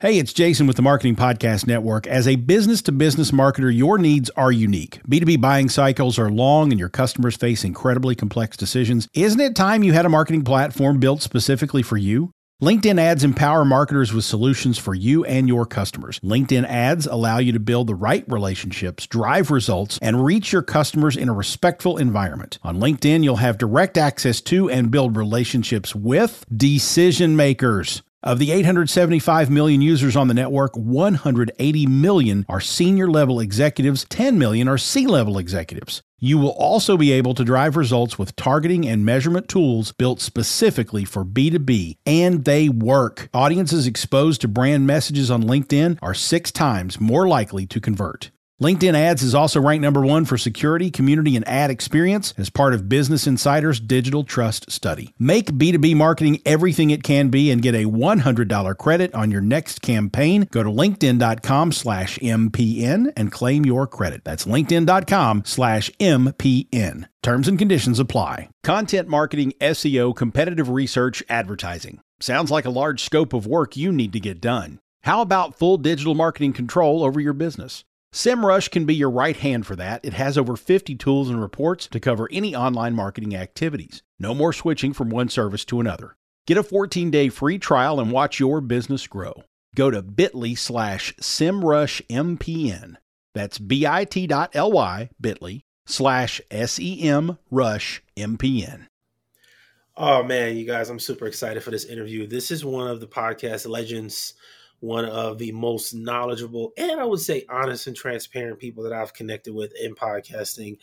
Hey, it's Jason with the Marketing Podcast Network. As a business to business marketer, your needs are unique. B2B buying cycles are long and your customers face incredibly complex decisions. Isn't it time you had a marketing platform built specifically for you? LinkedIn ads empower marketers with solutions for you and your customers. LinkedIn ads allow you to build the right relationships, drive results, and reach your customers in a respectful environment. On LinkedIn, you'll have direct access to and build relationships with decision makers. Of the 875 million users on the network, 180 million are senior level executives, 10 million are C level executives. You will also be able to drive results with targeting and measurement tools built specifically for B2B, and they work. Audiences exposed to brand messages on LinkedIn are six times more likely to convert. LinkedIn Ads is also ranked number one for security, community, and ad experience as part of Business Insider's Digital Trust Study. Make B2B marketing everything it can be and get a $100 credit on your next campaign. Go to linkedin.com slash MPN and claim your credit. That's linkedin.com slash MPN. Terms and conditions apply. Content marketing, SEO, competitive research, advertising. Sounds like a large scope of work you need to get done. How about full digital marketing control over your business? SEMrush can be your right hand for that. It has over 50 tools and reports to cover any online marketing activities. No more switching from one service to another. Get a 14-day free trial and watch your business grow. Go to bit.ly slash SEMrushMPN. That's bit.ly, bit.ly, slash S-E-M-Rush-M-P-N. Oh, man, you guys, I'm super excited for this interview. This is one of the podcast legends – one of the most knowledgeable and I would say honest and transparent people that I've connected with in podcasting.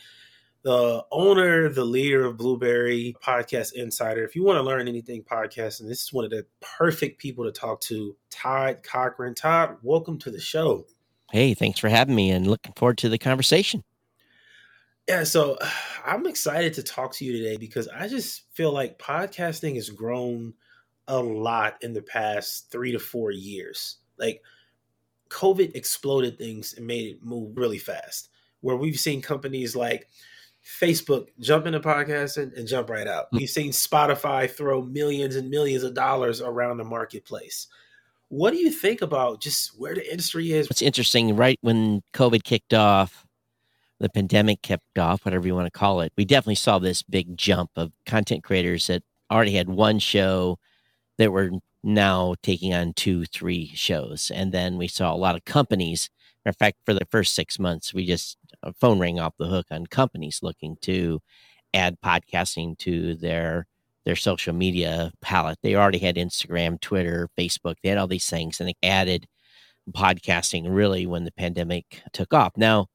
The owner, the leader of Blubrry Podcast Insider. If you want to learn anything podcasting, this is one of the perfect people to talk to. Todd Cochrane. Todd, welcome to the show. Hey, thanks for having me and looking forward to the conversation. Yeah, so I'm excited to talk to you today because I just feel like podcasting has grown a lot in the past three to four years. Like COVID exploded things and made it move really fast. Where we've seen companies like Facebook jump into podcasting and jump right out. Hmm. We've seen Spotify throw millions and millions of dollars around the marketplace. What do you think about just where the industry is? What's interesting, right when COVID kicked off, the pandemic kicked off, whatever you want to call it, we definitely saw this big jump of content creators that already had one show that were now taking on two, three shows. And then we saw a lot of companies. In fact, for the first six months, we just phone rang off the hook on companies looking to add podcasting to their their social media palette. They already had Instagram, Twitter, Facebook. They had all these things, and they added podcasting really when the pandemic took off. Now,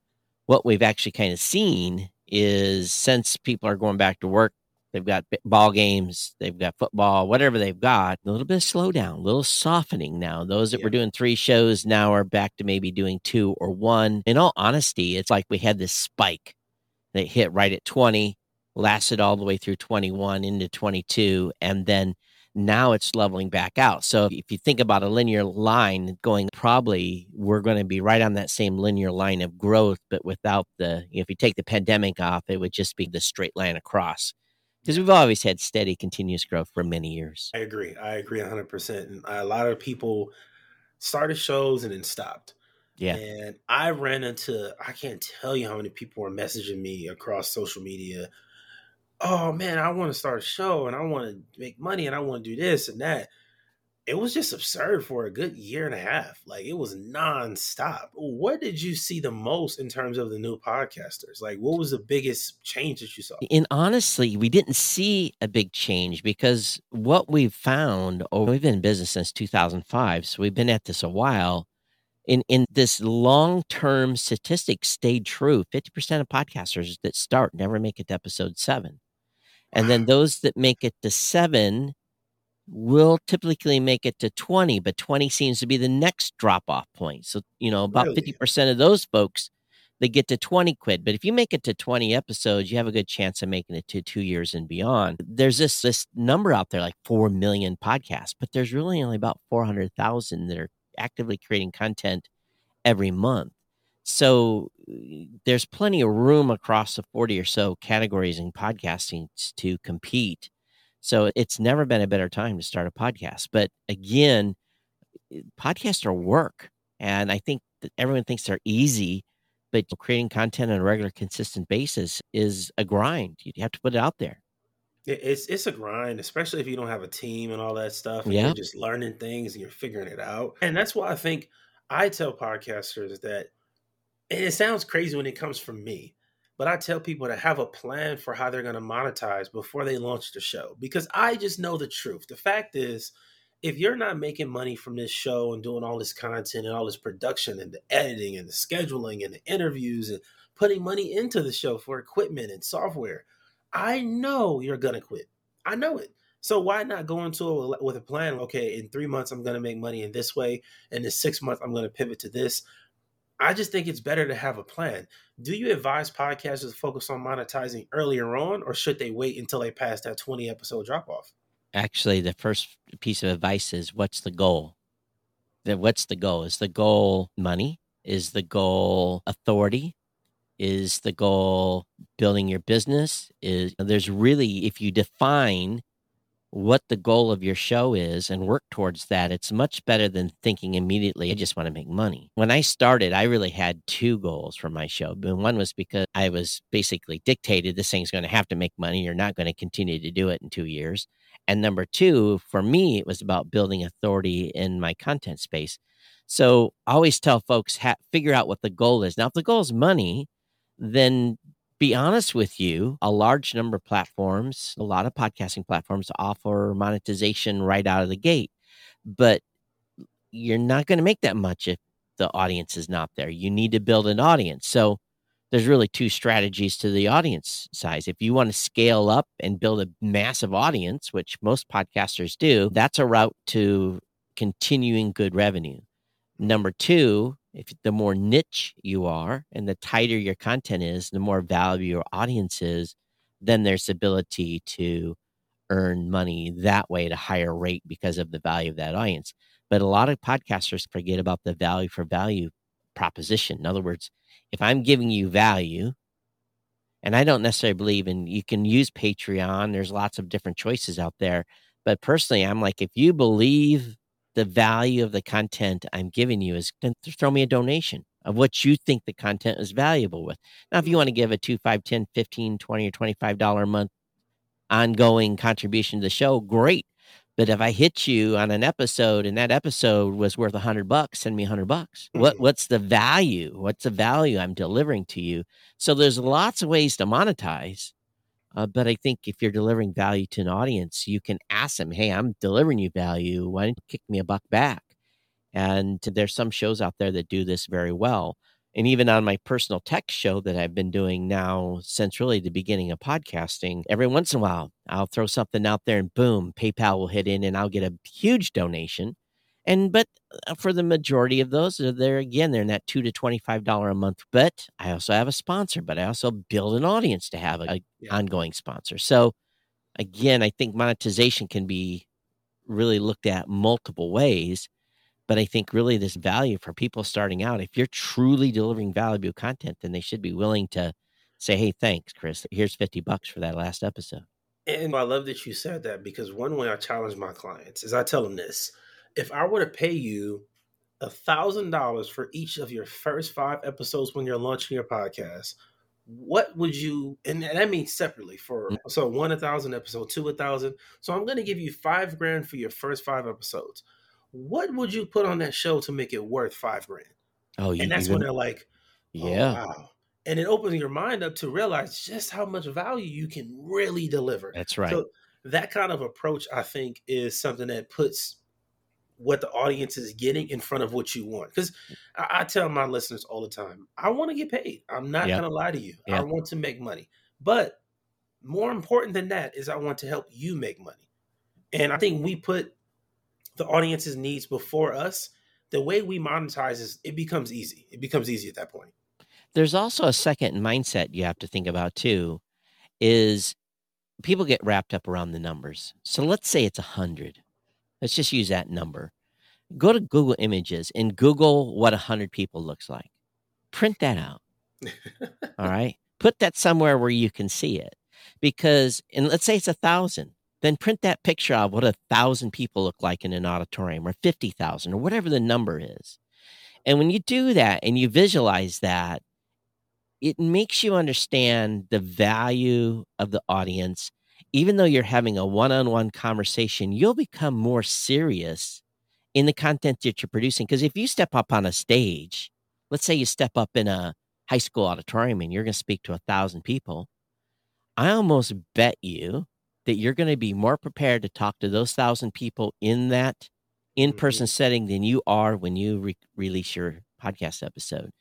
what we've actually kind of seen is since people are going back to work They've got ball games, they've got football, whatever they've got. A little bit of slowdown, a little softening now. Those that yeah. were doing three shows now are back to maybe doing two or one. In all honesty, it's like we had this spike that hit right at 20, lasted all the way through 21 into 22, and then now it's leveling back out. So if you think about a linear line going, probably we're going to be right on that same linear line of growth, but without the, you know, if you take the pandemic off, it would just be the straight line across because we've always had steady, continuous growth for many years. I agree. I agree 100%. And a lot of people started shows and then stopped. Yeah. And I ran into, I can't tell you how many people were messaging me across social media. Oh man, I want to start a show and I want to make money and I want to do this and that it was just absurd for a good year and a half. Like it was nonstop. What did you see the most in terms of the new podcasters? Like what was the biggest change that you saw? And honestly, we didn't see a big change because what we've found, oh, we've been in business since 2005, so we've been at this a while. In in this long term statistic stayed true. 50% of podcasters that start never make it to episode seven. And then those that make it to seven will typically make it to 20, but 20 seems to be the next drop off point. So, you know, about really? 50% of those folks, they get to 20 quid. But if you make it to 20 episodes, you have a good chance of making it to two years and beyond. There's this, this number out there, like 4 million podcasts, but there's really only about 400,000 that are actively creating content every month. So there's plenty of room across the 40 or so categories in podcasting to compete so it's never been a better time to start a podcast. But again, podcasts are work. And I think that everyone thinks they're easy, but creating content on a regular, consistent basis is a grind. You have to put it out there. It's it's a grind, especially if you don't have a team and all that stuff. And Yeah. you're just learning things and you're figuring it out. And that's why I think I tell podcasters that, and it sounds crazy when it comes from me, but I tell people to have a plan for how they're going to monetize before they launch the show because I just know the truth. The fact is, if you're not making money from this show and doing all this content and all this production and the editing and the scheduling and the interviews and putting money into the show for equipment and software, I know you're gonna quit. I know it. So why not go into it with a plan? Okay, in three months I'm gonna make money in this way, and in six months I'm gonna pivot to this. I just think it's better to have a plan. Do you advise podcasters to focus on monetizing earlier on, or should they wait until they pass that 20 episode drop off? Actually, the first piece of advice is what's the goal? What's the goal? Is the goal money? Is the goal authority? Is the goal building your business? Is there's really, if you define what the goal of your show is and work towards that, it's much better than thinking immediately, I just want to make money. When I started, I really had two goals for my show. And one was because I was basically dictated this thing's going to have to make money. You're not going to continue to do it in two years. And number two, for me, it was about building authority in my content space. So I always tell folks, ha- figure out what the goal is. Now, if the goal is money, then be honest with you, a large number of platforms, a lot of podcasting platforms offer monetization right out of the gate, but you're not going to make that much if the audience is not there. You need to build an audience. So there's really two strategies to the audience size. If you want to scale up and build a massive audience, which most podcasters do, that's a route to continuing good revenue. Number two, if the more niche you are and the tighter your content is, the more value your audience is, then there's ability to earn money that way at a higher rate because of the value of that audience. But a lot of podcasters forget about the value for value proposition. In other words, if I'm giving you value, and I don't necessarily believe in you can use Patreon, there's lots of different choices out there. But personally, I'm like, if you believe the value of the content I'm giving you is throw me a donation of what you think the content is valuable with. Now, if you want to give a 2, 5, 10, 15, 20, or $25 a month ongoing contribution to the show, great. But if I hit you on an episode and that episode was worth a hundred bucks, send me a hundred bucks. What Mhm. what's the value? What's the value I'm delivering to you? So there's lots of ways to monetize. Uh, but I think if you're delivering value to an audience, you can ask them, "Hey, I'm delivering you value. Why don't you kick me a buck back?" And there's some shows out there that do this very well. And even on my personal tech show that I've been doing now since really the beginning of podcasting, every once in a while I'll throw something out there and boom, PayPal will hit in and I'll get a huge donation. And but uh, for the majority of those, they're again they're in that two to twenty five dollar a month. But I also have a sponsor, but I also build an audience to have a, a Yeah. ongoing sponsor. So again, I think monetization can be really looked at multiple ways. But I think really this value for people starting out, if you're truly delivering valuable content, then they should be willing to say, Hey, thanks, Chris. Here's 50 bucks for that last episode. And I love that you said that because one way I challenge my clients is I tell them this: if I were to pay you a thousand dollars for each of your first five episodes when you're launching your podcast, what would you? And that means separately for mm. so one a thousand episode, two a thousand. So I'm going to give you five grand for your first five episodes. What would you put on that show to make it worth five grand? Oh, you And that's even- when they're like, oh, yeah. wow. And it opens your mind up to realize just how much value you can really deliver. That's right. So that kind of approach, I think, is something that puts what the audience is getting in front of what you want. Because I, I tell my listeners all the time, I want to get paid. I'm not Yeah. going to lie to you. Yeah. I want to make money. But more important than that is I want to help you make money. And I think we put the audience's needs before us. The way we monetize is it becomes easy. It becomes easy at that point. There's also a second mindset you have to think about too is people get wrapped up around the numbers. So let's say it's a 100. Let's just use that number. Go to Google Images and Google what a 100 people looks like. Print that out. All right. Put that somewhere where you can see it. Because, and let's say it's a thousand. then print that picture of what a thousand people look like in an auditorium or 50,000 or whatever the number is. And when you do that and you visualize that, it makes you understand the value of the audience. Even though you're having a one on one conversation, you'll become more serious in the content that you're producing. Because if you step up on a stage, let's say you step up in a high school auditorium and you're going to speak to a thousand people, I almost bet you that you're going to be more prepared to talk to those thousand people in that in person mm-hmm. setting than you are when you re- release your podcast episode.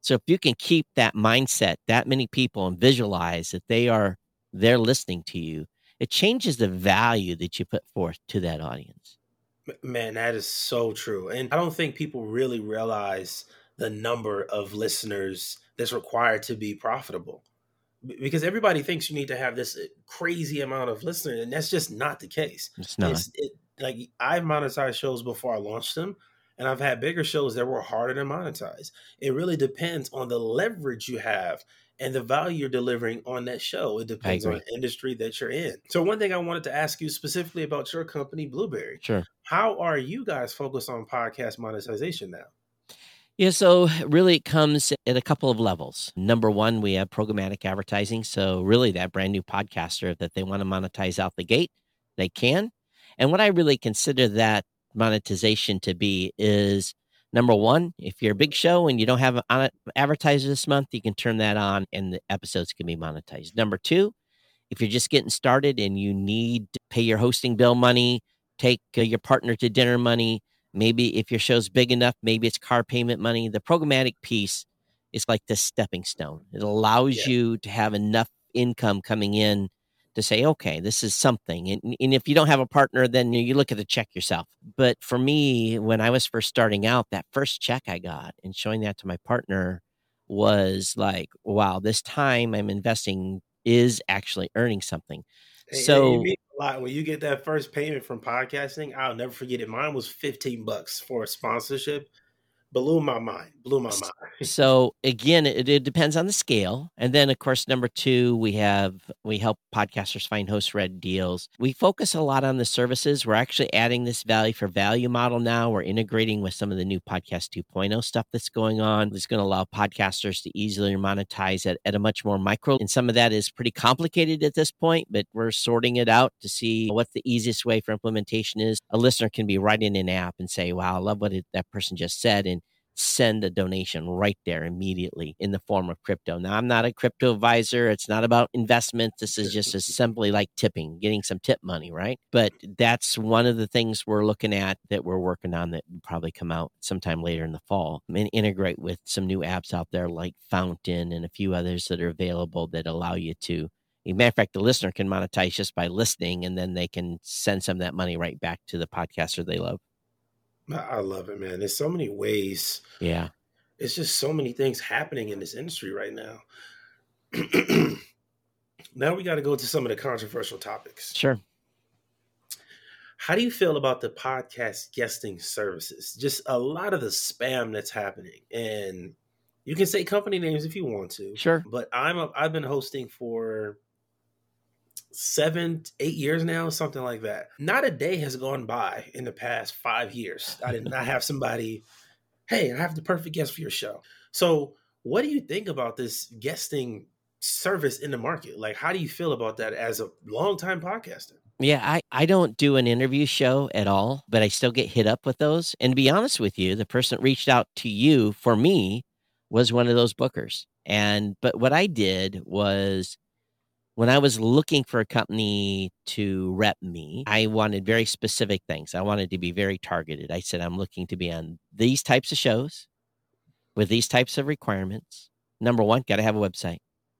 So if you can keep that mindset, that many people, and visualize that they are they're listening to you, it changes the value that you put forth to that audience. Man, that is so true. And I don't think people really realize the number of listeners that's required to be profitable because everybody thinks you need to have this uh, crazy amount of listeners and that's just not the case it's not it's, it, like i've monetized shows before i launched them and i've had bigger shows that were harder to monetize it really depends on the leverage you have and the value you're delivering on that show it depends on the industry that you're in so one thing i wanted to ask you specifically about your company Blubrry. Sure. how are you guys focused on podcast monetization now yeah, so really it comes at a couple of levels. Number one, we have programmatic advertising. So, really, that brand new podcaster that they want to monetize out the gate, they can. And what I really consider that monetization to be is number one, if you're a big show and you don't have an advertiser this month, you can turn that on and the episodes can be monetized. Number two, if you're just getting started and you need to pay your hosting bill money, take uh, your partner to dinner money, Maybe if your show's big enough, maybe it's car payment money. The programmatic piece is like the stepping stone. It allows yeah. you to have enough income coming in to say, okay, this is something. And, and if you don't have a partner, then you look at the check yourself. But for me, when I was first starting out, that first check I got and showing that to my partner was like, wow, this time I'm investing is actually earning something. So hey, lot when you get that first payment from podcasting. I'll never forget it. Mine was fifteen bucks for a sponsorship, blew my mind. Blew my mind. so again, it, it, depends on the scale. And then of course, number two, we have we help podcasters find host read deals. We focus a lot on the services. We're actually adding this value for value model now. We're integrating with some of the new podcast 2.0 stuff that's going on. It's going to allow podcasters to easily monetize at, at a much more micro. And some of that is pretty complicated at this point, but we're sorting it out to see what the easiest way for implementation is. A listener can be writing an app and say, wow, I love what it, that person just said. And send a donation right there immediately in the form of crypto. Now, I'm not a crypto advisor. It's not about investment. This is just as simply like tipping, getting some tip money, right? But that's one of the things we're looking at that we're working on that will probably come out sometime later in the fall and integrate with some new apps out there like Fountain and a few others that are available that allow you to A matter of fact, the listener can monetize just by listening, and then they can send some of that money right back to the podcaster they love. I love it, man. There's so many ways. Yeah. It's just so many things happening in this industry right now. now we got to go to some of the controversial topics. Sure. How do you feel about the podcast guesting services? Just a lot of the spam that's happening. And you can say company names if you want to. Sure. But I'm a, I've been hosting for seven, eight years now, something like that. Not a day has gone by in the past five years. I did not have somebody, hey, I have the perfect guest for your show. So, what do you think about this guesting service in the market? Like, how do you feel about that as a longtime podcaster? Yeah, I, I don't do an interview show at all, but I still get hit up with those. And to be honest with you, the person that reached out to you for me was one of those bookers. And but what I did was when I was looking for a company to rep me, I wanted very specific things. I wanted to be very targeted. I said, I'm looking to be on these types of shows with these types of requirements. Number one, got to have a website.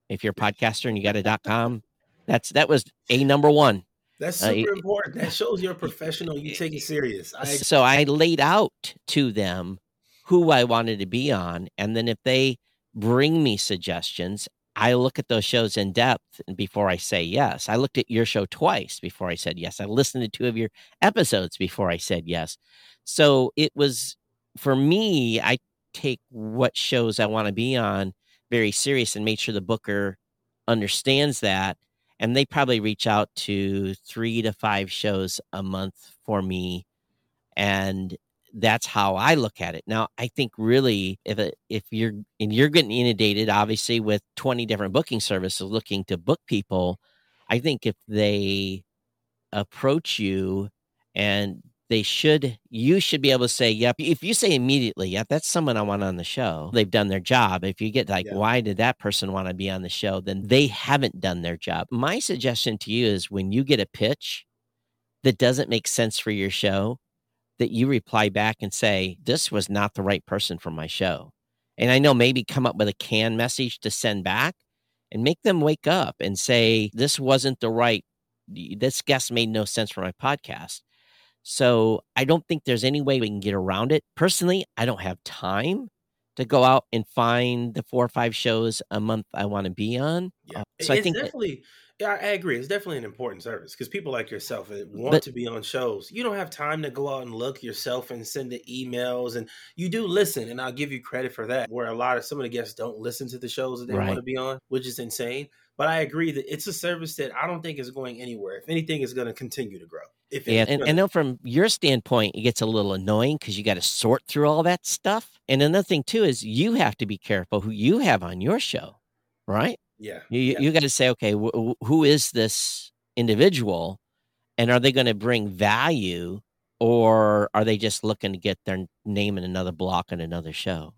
If you're a podcaster and you got a .com, that's that was a number one. That's uh, super uh, important. That shows you're a professional. You take it serious. I, so I laid out to them who I wanted to be on, and then if they bring me suggestions, I look at those shows in depth before I say yes. I looked at your show twice before I said yes. I listened to two of your episodes before I said yes. So it was for me, I take what shows I want to be on very serious and make sure the booker understands that. and they probably reach out to three to five shows a month for me and that's how I look at it. Now, I think really if it, if you're and you're getting inundated, obviously with 20 different booking services looking to book people, I think if they approach you and they should you should be able to say yep if you say immediately yep that's someone i want on the show they've done their job if you get like yeah. why did that person want to be on the show then they haven't done their job my suggestion to you is when you get a pitch that doesn't make sense for your show that you reply back and say, This was not the right person for my show. And I know maybe come up with a canned message to send back and make them wake up and say, This wasn't the right, this guest made no sense for my podcast. So I don't think there's any way we can get around it. Personally, I don't have time to go out and find the four or five shows a month I want to be on. Yeah. Uh, so it's I think definitely that, yeah, I agree. It's definitely an important service because people like yourself want but, to be on shows. You don't have time to go out and look yourself and send the emails, and you do listen, and I'll give you credit for that. Where a lot of some of the guests don't listen to the shows that they right. want to be on, which is insane. But I agree that it's a service that I don't think is going anywhere. If anything, is going to continue to grow. If yeah, and, and then from your standpoint, it gets a little annoying because you got to sort through all that stuff. And another thing too is you have to be careful who you have on your show, right? Yeah. You, yeah. you got to say, okay, wh- who is this individual? And are they going to bring value or are they just looking to get their name in another block in another show?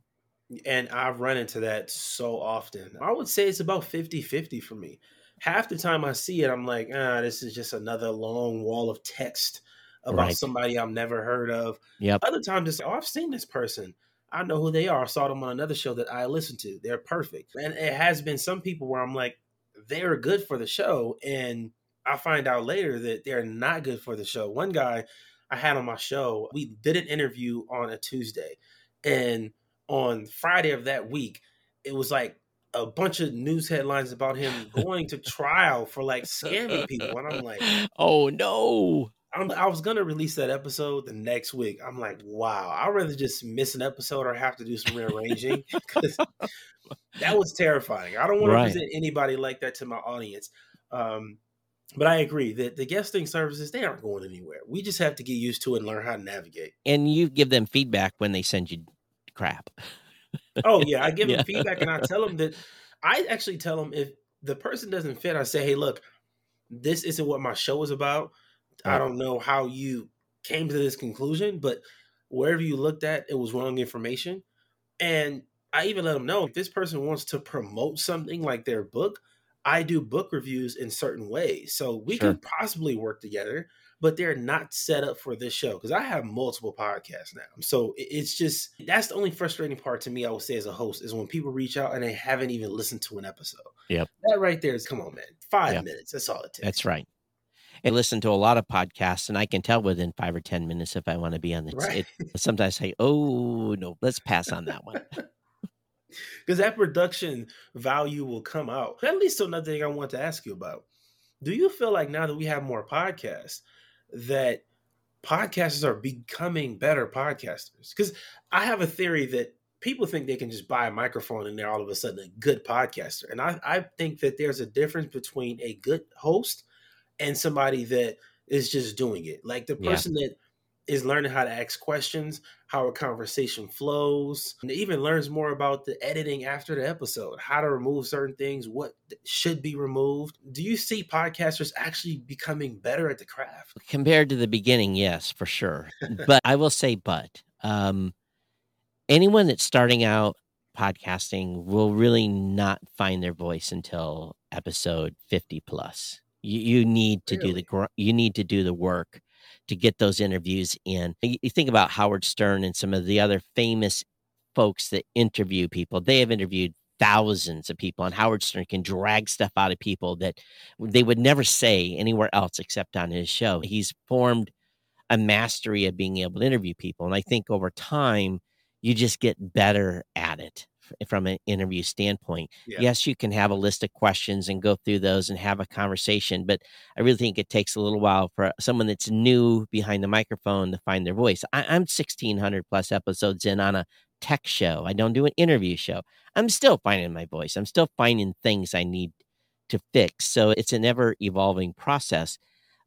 And I've run into that so often. I would say it's about 50 50 for me. Half the time I see it, I'm like, ah, this is just another long wall of text about right. somebody I've never heard of. Yep. Other times it's, oh, I've seen this person. I know who they are. I saw them on another show that I listened to. They're perfect. And it has been some people where I'm like, they're good for the show. And I find out later that they're not good for the show. One guy I had on my show, we did an interview on a Tuesday. And on Friday of that week, it was like a bunch of news headlines about him going to trial for like scamming people. And I'm like, oh no. I'm, i was gonna release that episode the next week. I'm like, wow, I'd rather just miss an episode or have to do some rearranging because that was terrifying. I don't want right. to present anybody like that to my audience. Um, but I agree that the guesting services they aren't going anywhere. We just have to get used to it and learn how to navigate. And you give them feedback when they send you crap. oh yeah, I give yeah. them feedback and I tell them that I actually tell them if the person doesn't fit, I say, hey, look, this isn't what my show is about I don't know how you came to this conclusion, but wherever you looked at, it was wrong information. And I even let them know if this person wants to promote something like their book, I do book reviews in certain ways. So we sure. can possibly work together, but they're not set up for this show because I have multiple podcasts now. So it's just that's the only frustrating part to me, I would say, as a host, is when people reach out and they haven't even listened to an episode. Yep. That right there is come on, man. Five yep. minutes. That's all it takes. That's right. I listen to a lot of podcasts, and I can tell within five or ten minutes if I want to be on the. Right. It, sometimes I say, "Oh no, let's pass on that one." Because that production value will come out. That leads to another thing I want to ask you about. Do you feel like now that we have more podcasts, that podcasters are becoming better podcasters? Because I have a theory that people think they can just buy a microphone and they're all of a sudden a good podcaster. And I, I think that there's a difference between a good host and somebody that is just doing it. Like the person yeah. that is learning how to ask questions, how a conversation flows, and even learns more about the editing after the episode, how to remove certain things, what should be removed. Do you see podcasters actually becoming better at the craft? Compared to the beginning, yes, for sure. but I will say, but um, anyone that's starting out podcasting will really not find their voice until episode 50 plus. You, you need to really? do the you need to do the work to get those interviews in. You think about Howard Stern and some of the other famous folks that interview people. They have interviewed thousands of people, and Howard Stern can drag stuff out of people that they would never say anywhere else except on his show. He's formed a mastery of being able to interview people, and I think over time you just get better at it from an interview standpoint. Yeah. Yes, you can have a list of questions and go through those and have a conversation, but I really think it takes a little while for someone that's new behind the microphone to find their voice. I, I'm 1600 plus episodes in on a tech show. I don't do an interview show. I'm still finding my voice. I'm still finding things I need to fix. So it's an ever evolving process.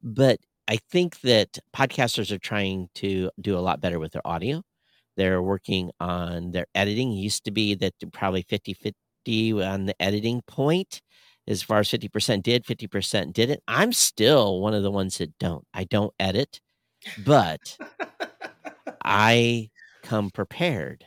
But I think that podcasters are trying to do a lot better with their audio. They're working on their editing. It used to be that probably 50 50 on the editing point. As far as 50% did, 50% didn't. I'm still one of the ones that don't. I don't edit, but I come prepared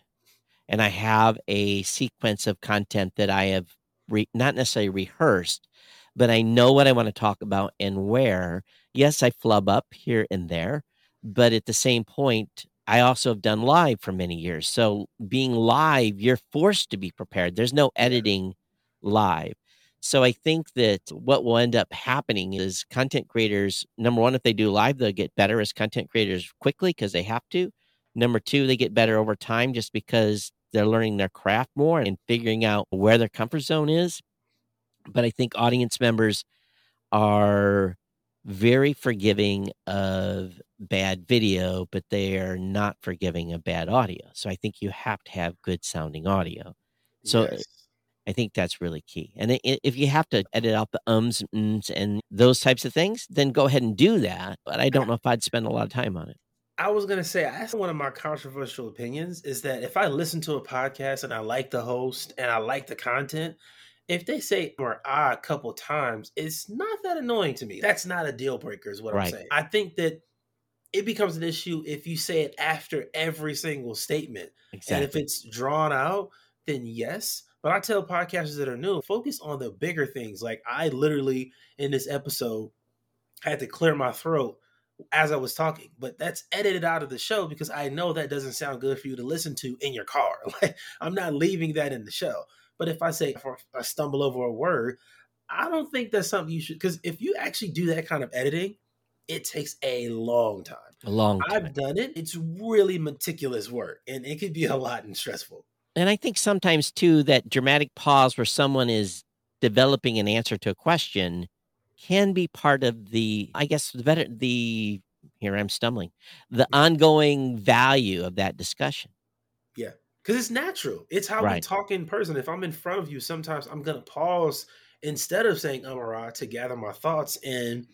and I have a sequence of content that I have re- not necessarily rehearsed, but I know what I want to talk about and where. Yes, I flub up here and there, but at the same point, I also have done live for many years. So being live, you're forced to be prepared. There's no editing live. So I think that what will end up happening is content creators, number one, if they do live, they'll get better as content creators quickly because they have to. Number two, they get better over time just because they're learning their craft more and figuring out where their comfort zone is. But I think audience members are very forgiving of bad video, but they are not forgiving of bad audio. So I think you have to have good sounding audio. So yes. I think that's really key. And if you have to edit out the ums and those types of things, then go ahead and do that. But I don't know if I'd spend a lot of time on it. I was gonna say, that's one of my controversial opinions is that if I listen to a podcast and I like the host and I like the content, if they say or ah a couple times, it's not that annoying to me. That's not a deal breaker, is what right. I'm saying. I think that it becomes an issue if you say it after every single statement. Exactly. And if it's drawn out, then yes. But I tell podcasters that are new, focus on the bigger things. Like I literally in this episode had to clear my throat as I was talking, but that's edited out of the show because I know that doesn't sound good for you to listen to in your car. Like I'm not leaving that in the show. But if I say if I stumble over a word, I don't think that's something you should because if you actually do that kind of editing, it takes a long time. A long time. I've done it. It's really meticulous work and it could be a lot and stressful. And I think sometimes too that dramatic pause where someone is developing an answer to a question can be part of the i guess the better the here i'm stumbling the ongoing value of that discussion yeah because it's natural it's how right. we talk in person if i'm in front of you sometimes i'm gonna pause instead of saying amara to gather my thoughts and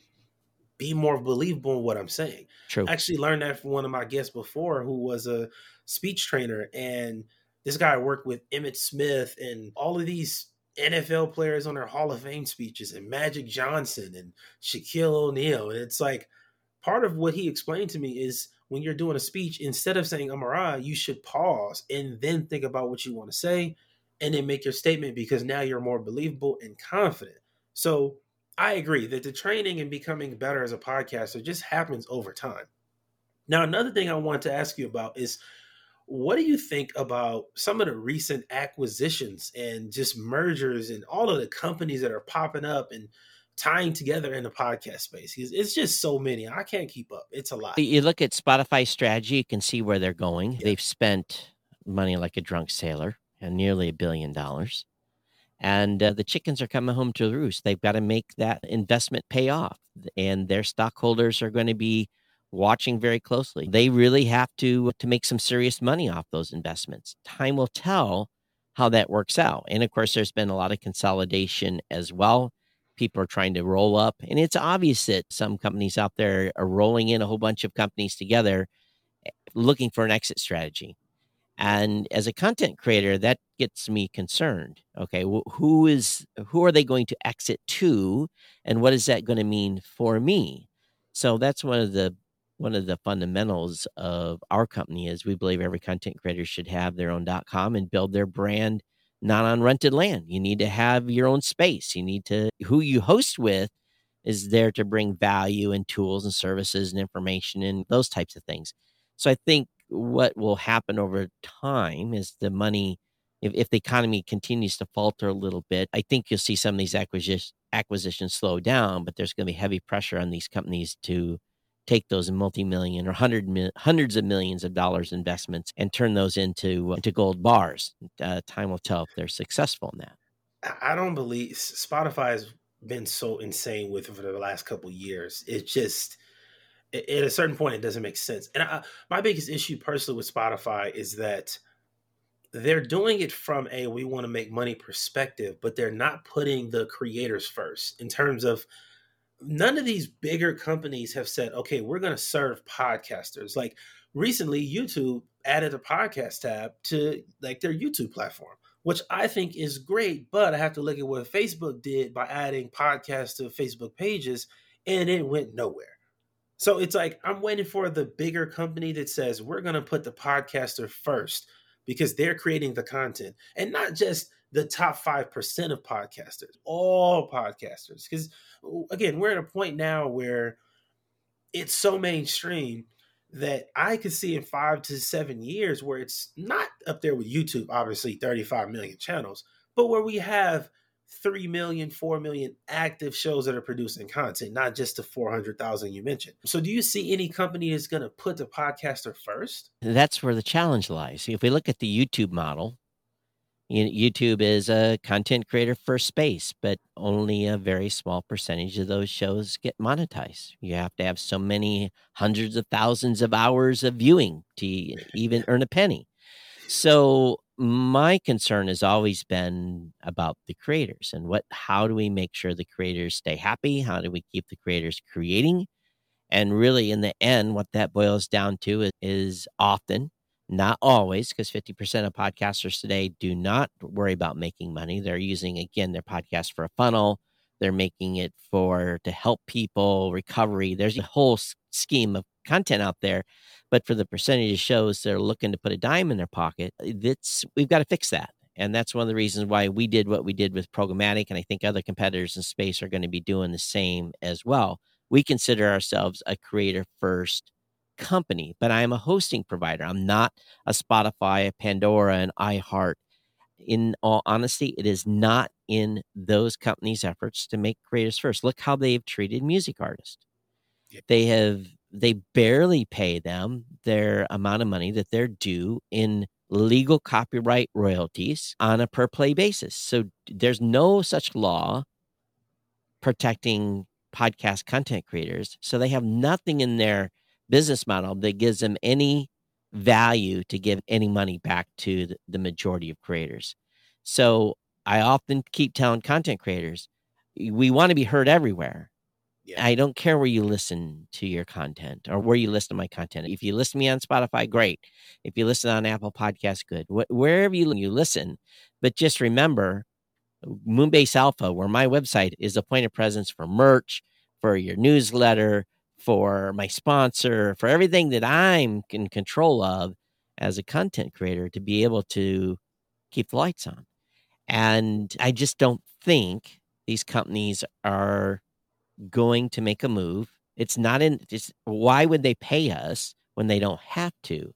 be more believable in what i'm saying True. I actually learned that from one of my guests before who was a speech trainer and this guy worked with Emmitt Smith and all of these NFL players on their Hall of Fame speeches and Magic Johnson and Shaquille O'Neal. And it's like part of what he explained to me is when you're doing a speech, instead of saying Amara, you should pause and then think about what you want to say and then make your statement because now you're more believable and confident. So I agree that the training and becoming better as a podcaster just happens over time. Now, another thing I want to ask you about is what do you think about some of the recent acquisitions and just mergers and all of the companies that are popping up and tying together in the podcast space? It's just so many. I can't keep up. It's a lot. You look at Spotify strategy, you can see where they're going. Yeah. They've spent money like a drunk sailor and nearly a billion dollars. And uh, the chickens are coming home to the roost. They've got to make that investment pay off. And their stockholders are going to be watching very closely. They really have to to make some serious money off those investments. Time will tell how that works out. And of course there's been a lot of consolidation as well. People are trying to roll up and it's obvious that some companies out there are rolling in a whole bunch of companies together eh, looking for an exit strategy. And as a content creator that gets me concerned. Okay, who is who are they going to exit to and what is that going to mean for me? So that's one of the one of the fundamentals of our company is we believe every content creator should have their own .com and build their brand not on rented land. You need to have your own space. You need to who you host with is there to bring value and tools and services and information and those types of things. So I think what will happen over time is the money if, if the economy continues to falter a little bit, I think you'll see some of these acquisitions acquisitions slow down, but there's going to be heavy pressure on these companies to take those multi-million or hundreds of millions of dollars investments and turn those into into gold bars. Uh, time will tell if they're successful in that. I don't believe Spotify has been so insane with it for the last couple years. It just at a certain point it doesn't make sense. And I, my biggest issue personally with Spotify is that they're doing it from a we want to make money perspective, but they're not putting the creators first in terms of none of these bigger companies have said, okay, we're going to serve podcasters. Like recently, YouTube added a podcast tab to like their YouTube platform, which I think is great. But I have to look at what Facebook did by adding podcasts to Facebook pages, and it went nowhere. So it's like I'm waiting for the bigger company that says we're going to put the podcaster first because they're creating the content and not just the top 5% of podcasters, all podcasters. Because again, we're at a point now where it's so mainstream that I could see in five to seven years where it's not up there with YouTube, obviously 35 million channels, but where we have 3 million, 4 million active shows that are producing content, not just the 400,000 you mentioned. So, do you see any company that's going to put the podcaster first? That's where the challenge lies. If we look at the YouTube model, YouTube is a content creator for space, but only a very small percentage of those shows get monetized. You have to have so many hundreds of thousands of hours of viewing to even earn a penny. So my concern has always been about the creators and what how do we make sure the creators stay happy? How do we keep the creators creating? And really in the end what that boils down to is, is often not always, because 50% of podcasters today do not worry about making money. They're using, again, their podcast for a funnel. They're making it for to help people recovery. There's a whole scheme of content out there, but for the percentage of shows that are looking to put a dime in their pocket, that's we've got to fix that. And that's one of the reasons why we did what we did with programmatic, and I think other competitors in space are going to be doing the same as well. We consider ourselves a creator first company, but I am a hosting provider. I'm not a Spotify, a Pandora, an iHeart. In all honesty, it is not in those companies' efforts to make creators first. Look how they've treated music artists. They have they barely pay them their amount of money that they're due in legal copyright royalties on a per play basis. So there's no such law protecting podcast content creators. So they have nothing in their business model that gives them any value to give any money back to the, the majority of creators. So I often keep telling content creators, we want to be heard everywhere. Yeah. I don't care where you listen to your content or where you listen to my content. If you listen to me on Spotify, great. If you listen on Apple Podcasts, good. Wh- wherever you, you listen, but just remember Moonbase Alpha, where my website is a point of presence for merch, for your newsletter, for my sponsor, for everything that I'm in control of as a content creator to be able to keep the lights on. And I just don't think these companies are going to make a move. It's not in just why would they pay us when they don't have to?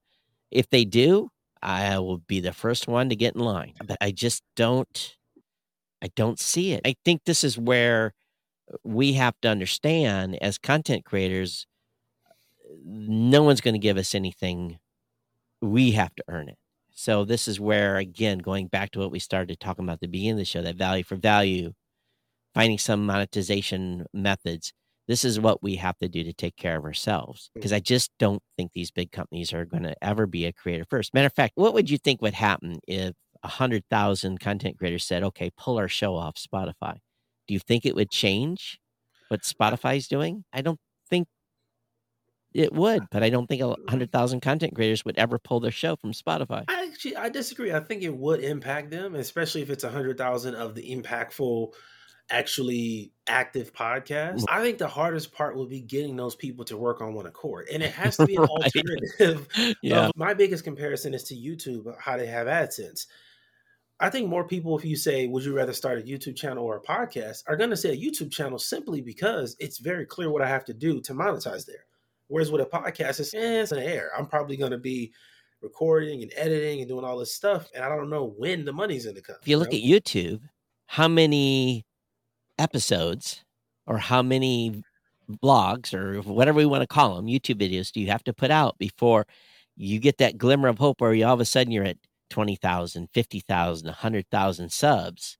If they do, I will be the first one to get in line. But I just don't I don't see it. I think this is where we have to understand as content creators, no one's going to give us anything. We have to earn it. So this is where, again, going back to what we started talking about at the beginning of the show, that value for value, finding some monetization methods. This is what we have to do to take care of ourselves. Mm. Because I just don't think these big companies are going to ever be a creator first. Matter of fact, what would you think would happen if a hundred thousand content creators said, "Okay, pull our show off Spotify"? Do you think it would change what Spotify's doing? I don't think it would, but I don't think a hundred thousand content creators would ever pull their show from Spotify. I actually I disagree. I think it would impact them, especially if it's a hundred thousand of the impactful, actually active podcasts. I think the hardest part will be getting those people to work on one accord, and it has to be an right. alternative. yeah. my biggest comparison is to YouTube, how they have AdSense. I think more people, if you say, would you rather start a YouTube channel or a podcast, are going to say a YouTube channel simply because it's very clear what I have to do to monetize there. Whereas with a podcast, it's, eh, it's an air. I'm probably going to be recording and editing and doing all this stuff. And I don't know when the money's going to come. If you look know? at YouTube, how many episodes or how many blogs or whatever we want to call them, YouTube videos, do you have to put out before you get that glimmer of hope where you all of a sudden you're at 20,000, 50,000, 100,000 subs.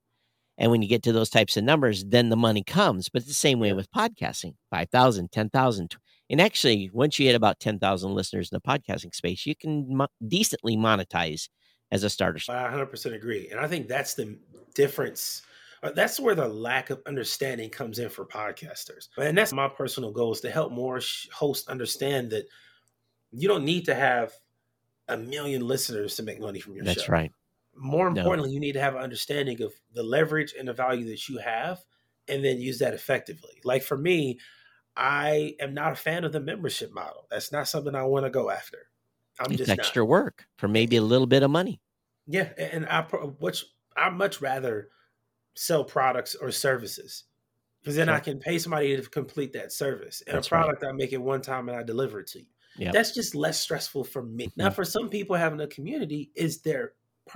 And when you get to those types of numbers, then the money comes. But it's the same way with podcasting 5,000, 10,000. And actually, once you hit about 10,000 listeners in the podcasting space, you can mo- decently monetize as a starter. I 100% agree. And I think that's the difference. Uh, that's where the lack of understanding comes in for podcasters. And that's my personal goal is to help more hosts understand that you don't need to have a million listeners to make money from your that's show. That's right. More importantly, no. you need to have an understanding of the leverage and the value that you have and then use that effectively. Like for me, I am not a fan of the membership model. That's not something I want to go after. I'm it's just extra not. work for maybe a little bit of money. Yeah, and I which I much rather sell products or services because then sure. I can pay somebody to complete that service. And That's a product right. I make it one time and I deliver it to you. Yep. That's just less stressful for me. Mm-hmm. Now, for some people, having a community is their.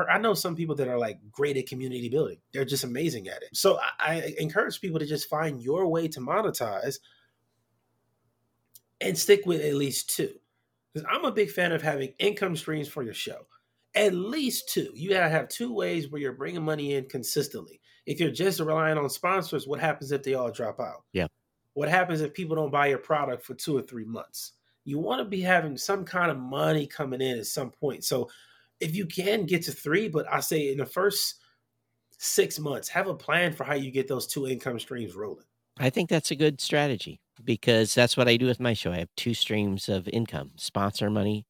I know some people that are like great at community building. They're just amazing at it. So I, I encourage people to just find your way to monetize and stick with at least two. Because I'm a big fan of having income streams for your show. At least two. You gotta have two ways where you're bringing money in consistently. If you're just relying on sponsors, what happens if they all drop out? Yeah. What happens if people don't buy your product for two or three months? You want to be having some kind of money coming in at some point. So if you can get to three, but I say in the first six months, have a plan for how you get those two income streams rolling. I think that's a good strategy because that's what I do with my show. I have two streams of income sponsor money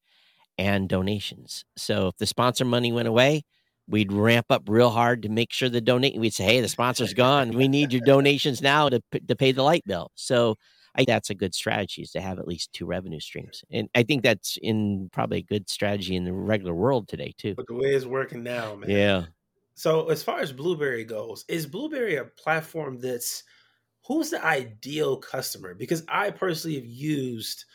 and donations. So if the sponsor money went away, we'd ramp up real hard to make sure the donate. We'd say, "Hey, the sponsor's gone. We need your donations now to to pay the light bill." So I that's a good strategy is to have at least two revenue streams, and I think that's in probably a good strategy in the regular world today too. But the way it's working now, man. Yeah. So as far as Blubrry goes, is Blubrry a platform that's who's the ideal customer? Because I personally have used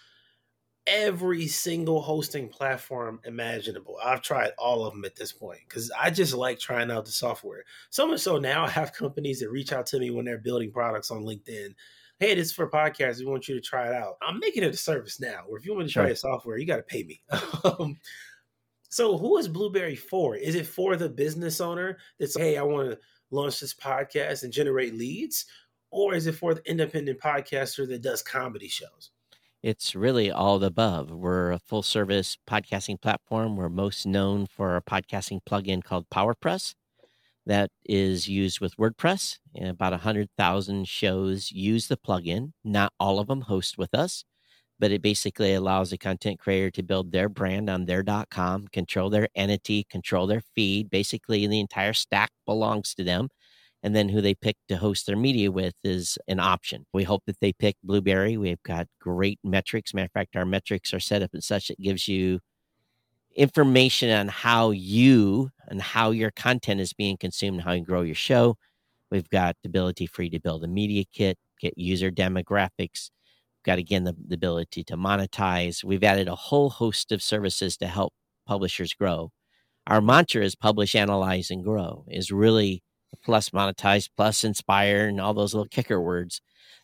every single hosting platform imaginable. I've tried all of them at this point because I just like trying out the software. So much so now I have companies that reach out to me when they're building products on LinkedIn. Hey, this is for podcasts. We want you to try it out. I'm making it a service now where if you want me to try sure. your software, you got to pay me. um, so who is Blubrry for? Is it for the business owner that's, hey, I want to launch this podcast and generate leads? or is it for the independent podcaster that does comedy shows? It's really all the above. We're a full service podcasting platform. We're most known for our podcasting plugin called PowerPress that is used with WordPress. And about 100,000 shows use the plugin. Not all of them host with us, but it basically allows a content creator to build their brand on their .com, control their entity, control their feed. Basically, the entire stack belongs to them and then who they pick to host their media with is an option. We hope that they pick Blubrry. We've got great metrics. Matter of fact, our metrics are set up in such that gives you information on how you and how your content is being consumed, how you grow your show. We've got the ability for you to build a media kit, get user demographics. We've got again the, the ability to monetize. We've added a whole host of services to help publishers grow. Our mantra is publish, analyze, and grow is really plus monetize, plus inspire, and all those little kicker words.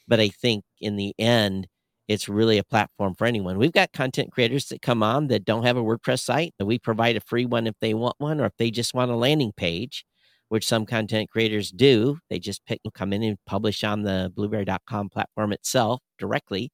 But I think in the end, it's really a platform for anyone. We've got content creators that come on that don't have a WordPress site. That we provide a free one if they want one, or if they just want a landing page, which some content creators do. They just pick, come in and publish on the blubrry.com platform itself directly,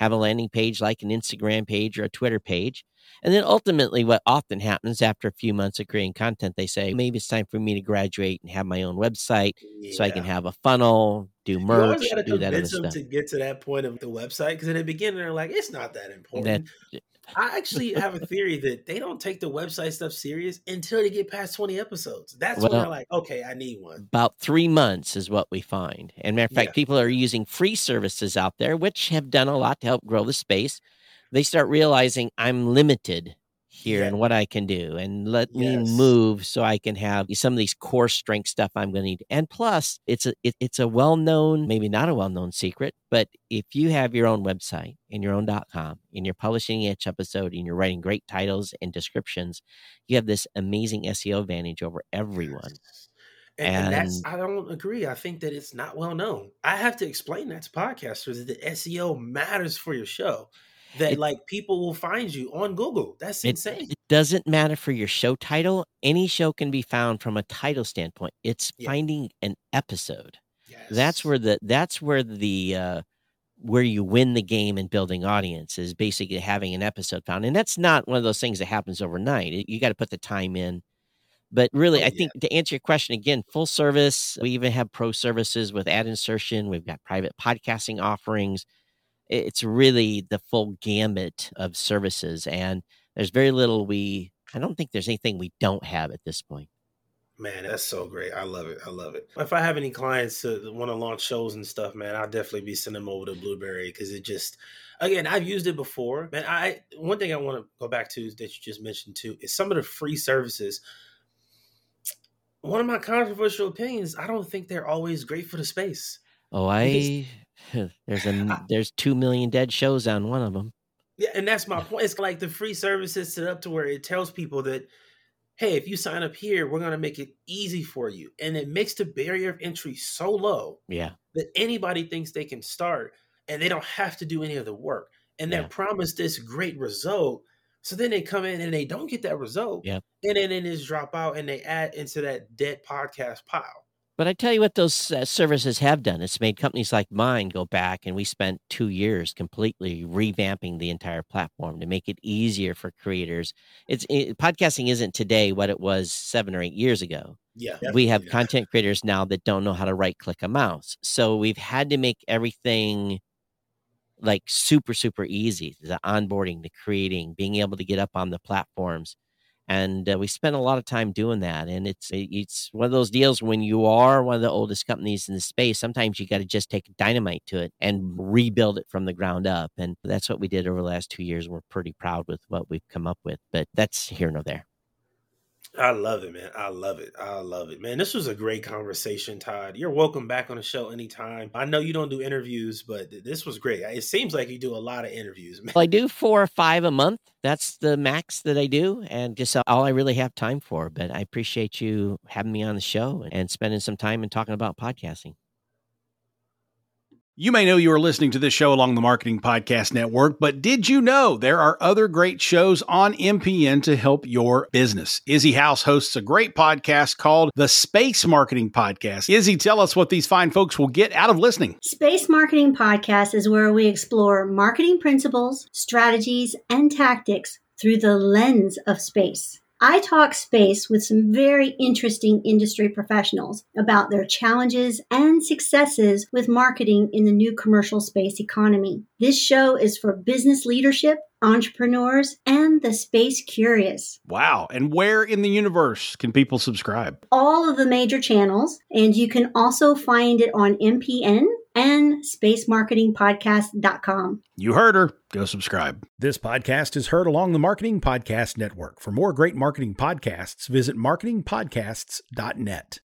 have a landing page like an Instagram page or a Twitter page. And then ultimately, what often happens after a few months of creating content, they say, maybe it's time for me to graduate and have my own website yeah. so I can have a funnel, do merch, do that other stuff. To get to that point of the website, because in the beginning, they're like, it's not that important. That, I actually have a theory that they don't take the website stuff serious until they get past 20 episodes. That's well, when they're like, okay, I need one. About three months is what we find. And matter of fact, yeah. people are using free services out there, which have done a lot to help grow the space they start realizing I'm limited here yeah. and what I can do and let yes. me move so I can have some of these core strength stuff I'm going to need. And plus, it's a it, it's a well-known, maybe not a well-known secret, but if you have your own website and your own .com and you're publishing each episode and you're writing great titles and descriptions, you have this amazing SEO advantage over everyone. And, and, that's I don't agree. I think that it's not well known. I have to explain that to podcasters that SEO matters for your show that it, like people will find you on Google. That's it, insane. It doesn't matter for your show title. Any show can be found from a title standpoint. It's yeah. finding an episode. Yes. That's where the that's where the uh where you win the game in building audience is basically having an episode found. And that's not one of those things that happens overnight. You got to put the time in But really, Oh, I yeah. think to answer your question again, full service. We even have pro services with ad insertion. We've got private podcasting offerings. It's really the full gamut of services, and there's very little we. I don't think there's anything we don't have at this point. Man, that's so great. I love it. I love it. If I have any clients that want to launch shows and stuff, man, I'll definitely be sending them over to Blubrry because it just, again, I've used it before. Man, I one thing I want to go back to that you just mentioned too is some of the free services. One of my controversial opinions, I don't think they're always great for the space. Oh, I there's a there's two million dead shows on one of them. Yeah, and that's my point. It's like the free service is set up to where it tells people that, hey, if you sign up here, we're gonna make it easy for you. And it makes the barrier of entry so low Yeah, that anybody thinks they can start and they don't have to do any of the work. And they're Yeah. promised this great result. So then they come in and they don't get that result. Yeah, And then they just drop out and they add into that dead podcast pile. But I tell you what, those uh, services have done. It's made companies like mine go back, and we spent two years completely revamping the entire platform to make it easier for creators. It's it, podcasting isn't today what it was seven or eight years ago. Yeah. we have definitely. content creators now that don't know how to right click a mouse. So we've had to make everything like super, super easy the onboarding, the creating, being able to get up on the platforms. And uh, we spent a lot of time doing that. And it's it's one of those deals when you are one of the oldest companies in the space, sometimes you got to just take dynamite to it and rebuild it from the ground up. And that's what we did over the last two years. We're pretty proud with what we've come up with, but that's here nor there. I love it, man. I love it. I love it, man. This was a great conversation, Todd. You're welcome back on the show anytime. I know you don't do interviews, but th- this was great. It seems like you do a lot of interviews, man. Well, I do four or five a month. That's the max that I do, and just all I really have time for. But I appreciate you having me on the show and spending some time and talking about podcasting. You may know you are listening to this show along the Marketing Podcast Network, but did you know there are other great shows on MPN to help your business? Izzy House hosts a great podcast called the Space Marketing Podcast. Izzy, tell us what these fine folks will get out of listening. Space Marketing Podcast is where we explore marketing principles, strategies, and tactics through the lens of space. I talk space with some very interesting industry professionals about their challenges and successes with marketing in the new commercial space economy. This show is for business leadership, entrepreneurs, and the space curious. Wow. And where in the universe can people subscribe? all of the major channels, and you can also find it on MPN and spacemarketingpodcast.com. You heard her. Go subscribe. This podcast is heard along the Marketing Podcast Network. For more great marketing podcasts, visit marketingpodcasts.net.